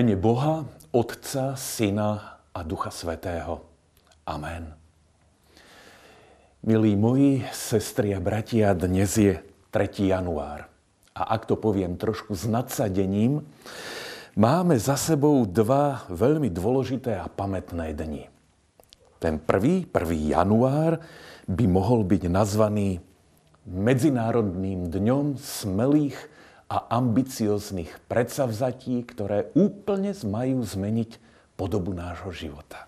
Mene Boha, Otca, Syna a Ducha Svetého. Amen. Milí moji, sestri a bratia, dnes je 3. január. A ak to poviem trošku s nadsadením, máme za sebou dva veľmi dôležité a pamätné dni. Ten prvý, 1. január, by mohol byť nazvaný Medzinárodným dňom smelých a ambicióznych predsavzatí, ktoré úplne majú zmeniť podobu nášho života.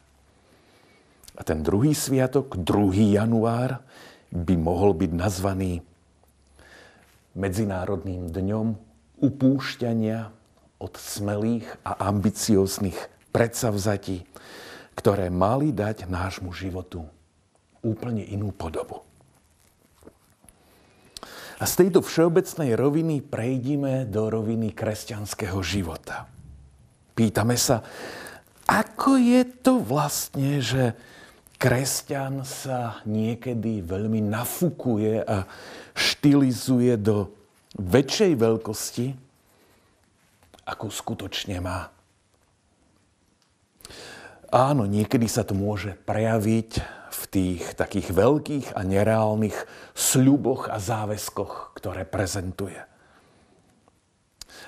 A ten druhý sviatok, 2. január, by mohol byť nazvaný Medzinárodným dňom upúšťania od smelých a ambicióznych predsavzatí, ktoré mali dať nášmu životu úplne inú podobu. A z tejto všeobecnej roviny prejdime do roviny kresťanského života. Pýtame sa, ako je to vlastne, že kresťan sa niekedy veľmi nafukuje a štilizuje do väčšej veľkosti, ako skutočne má. Áno, niekedy sa to môže prejaviť tých takých veľkých a nereálnych sľuboch a záväzkoch, ktoré prezentuje.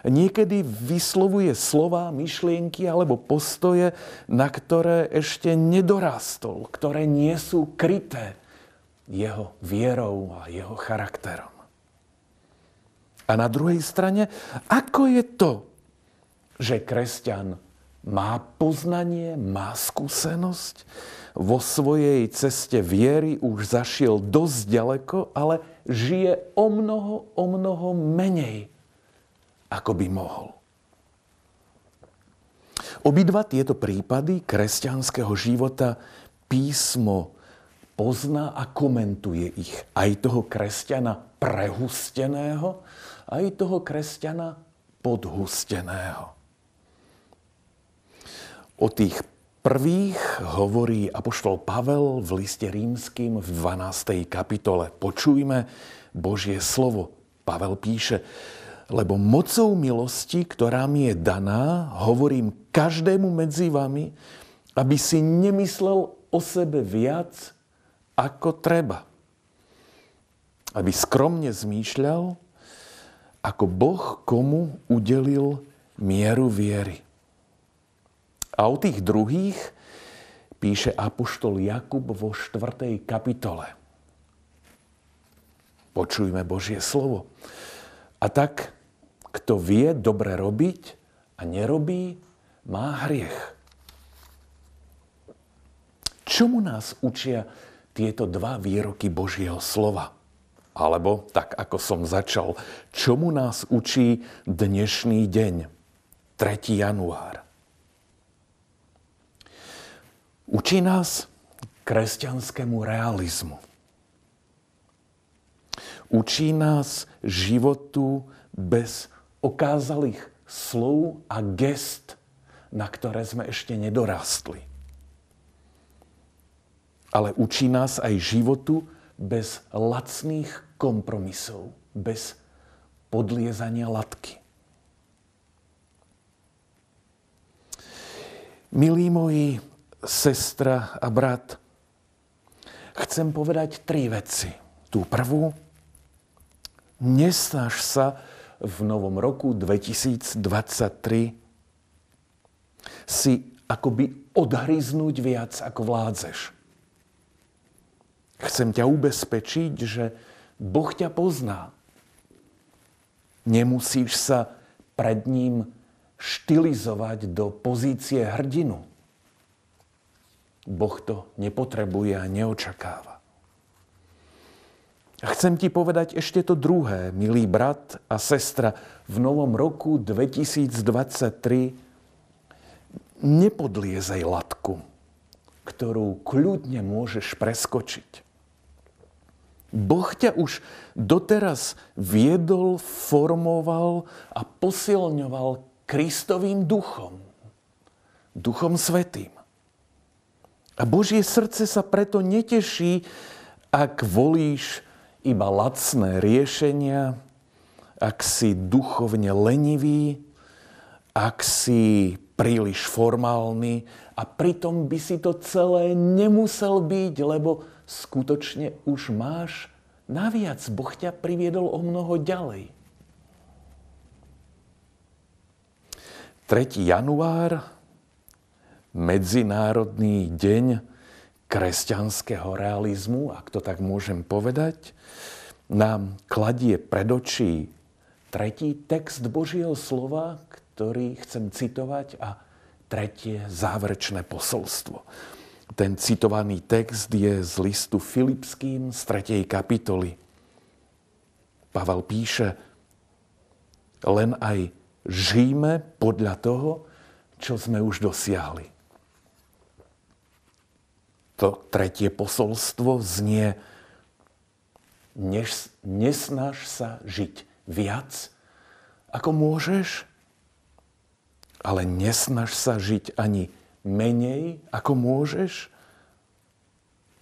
Niekedy vyslovuje slova, myšlienky alebo postoje, na ktoré ešte nedorastol, ktoré nie sú kryté jeho vierou a jeho charakterom. A na druhej strane, ako je to, že kresťan má poznanie, má skúsenosť, vo svojej ceste viery už zašiel dosť ďaleko, ale žije o mnoho, o mnoho menej, ako by mohol. Obidva tieto prípady kresťanského života písmo pozná a komentuje ich. Aj toho kresťana prehusteného, aj toho kresťana podhusteného. O tých prvých hovorí apoštol Pavel v liste rímským v 12. kapitole. Počujme Božie slovo. Pavel píše, lebo mocou milosti, ktorá mi je daná, hovorím každému medzi vami, aby si nemyslel o sebe viac, ako treba. Aby skromne zmýšľal, ako Boh komu udelil mieru viery. A o tých druhých píše apoštol Jakub vo 4. kapitole. Počujme Božie slovo. A tak, kto vie dobre robiť a nerobí, má hriech. Čomu nás učia tieto dva výroky Božieho slova? Alebo, tak ako som začal, čomu nás učí dnešný deň, 3. január? Učí nás kresťanskému realizmu. Učí nás životu bez okázalých slov a gest, na ktoré sme ešte nedorastli. Ale učí nás aj životu bez lacných kompromisov, bez podliezania latky. Milí moji, sestra a brat, chcem povedať tri veci. Tú prvú, nesnaž sa v novom roku 2023 si akoby odhryznúť viac, ako vládzeš. Chcem ťa ubezpečiť, že Boh ťa pozná. Nemusíš sa pred ním štilizovať do pozície hrdinu. Boh to nepotrebuje a neočakáva. A chcem ti povedať ešte to druhé, milý brat a sestra. V novom roku 2023 nepodliezaj latku, ktorú kľudne môžeš preskočiť. Boh ťa už doteraz viedol, formoval a posilňoval Kristovým duchom, duchom svetým. A Božie srdce sa preto neteší, ak volíš iba lacné riešenia, ak si duchovne lenivý, ak si príliš formálny a pritom by si to celé nemusel byť, lebo skutočne už máš naviac. Boh ťa priviedol o mnoho ďalej. 3. január, Medzinárodný deň kresťanského realizmu, ak to tak môžem povedať, nám kladie pred očí tretí text Božieho slova, ktorý chcem citovať a tretie záverečné posolstvo. Ten citovaný text je z listu Filipským z 3. kapitoly. Pavel píše, len aj žijeme podľa toho, čo sme už dosiahli. To tretie posolstvo znie, nesnaž sa žiť viac, ako môžeš, ale nesnaž sa žiť ani menej, ako môžeš.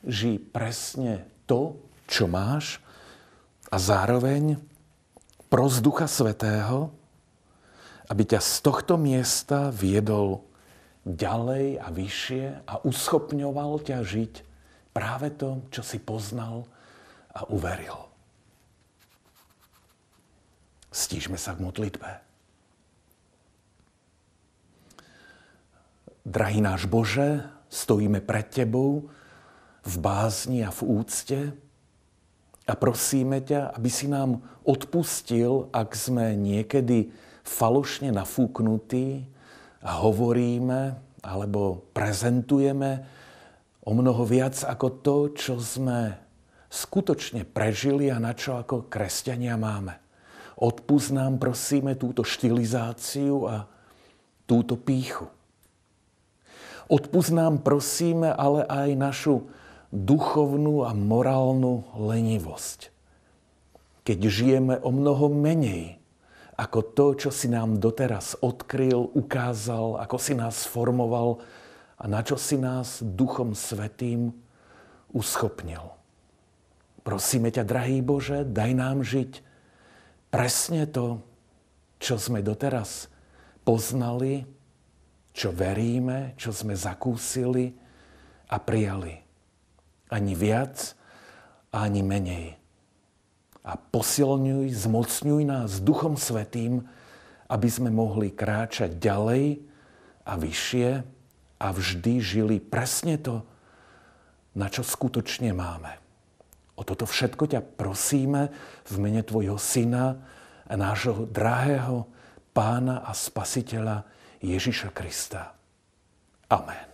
Žij presne to, čo máš a zároveň pros Ducha Svetého, aby ťa z tohto miesta viedol ďalej a vyššie a uschopňoval ťa žiť práve to, čo si poznal a uveril. Stížme sa k modlitbe. Drahý náš Bože, stojíme pred Tebou v bázni a v úcte a prosíme ťa, aby si nám odpustil, ak sme niekedy falošne nafúknutí hovoríme alebo prezentujeme o mnoho viac ako to, čo sme skutočne prežili a na čo ako kresťania máme. Odpust nám, prosíme, túto štilizáciu a túto píchu. Odpust nám, prosíme, ale aj našu duchovnú a morálnu lenivosť. Keď žijeme o mnoho menej ako to, čo si nám doteraz odkryl, ukázal, ako si nás formoval a na čo si nás Duchom Svetým uschopnil. Prosíme ťa, drahý Bože, daj nám žiť presne to, čo sme doteraz poznali, čo veríme, čo sme zakúsili a prijali. Ani viac, ani menej. A posilňuj, zmocňuj nás Duchom Svetým, aby sme mohli kráčať ďalej a vyššie a vždy žili presne to, na čo skutočne máme. O toto všetko ťa prosíme v mene Tvojho Syna a nášho drahého Pána a Spasiteľa Ježiša Krista. Amen.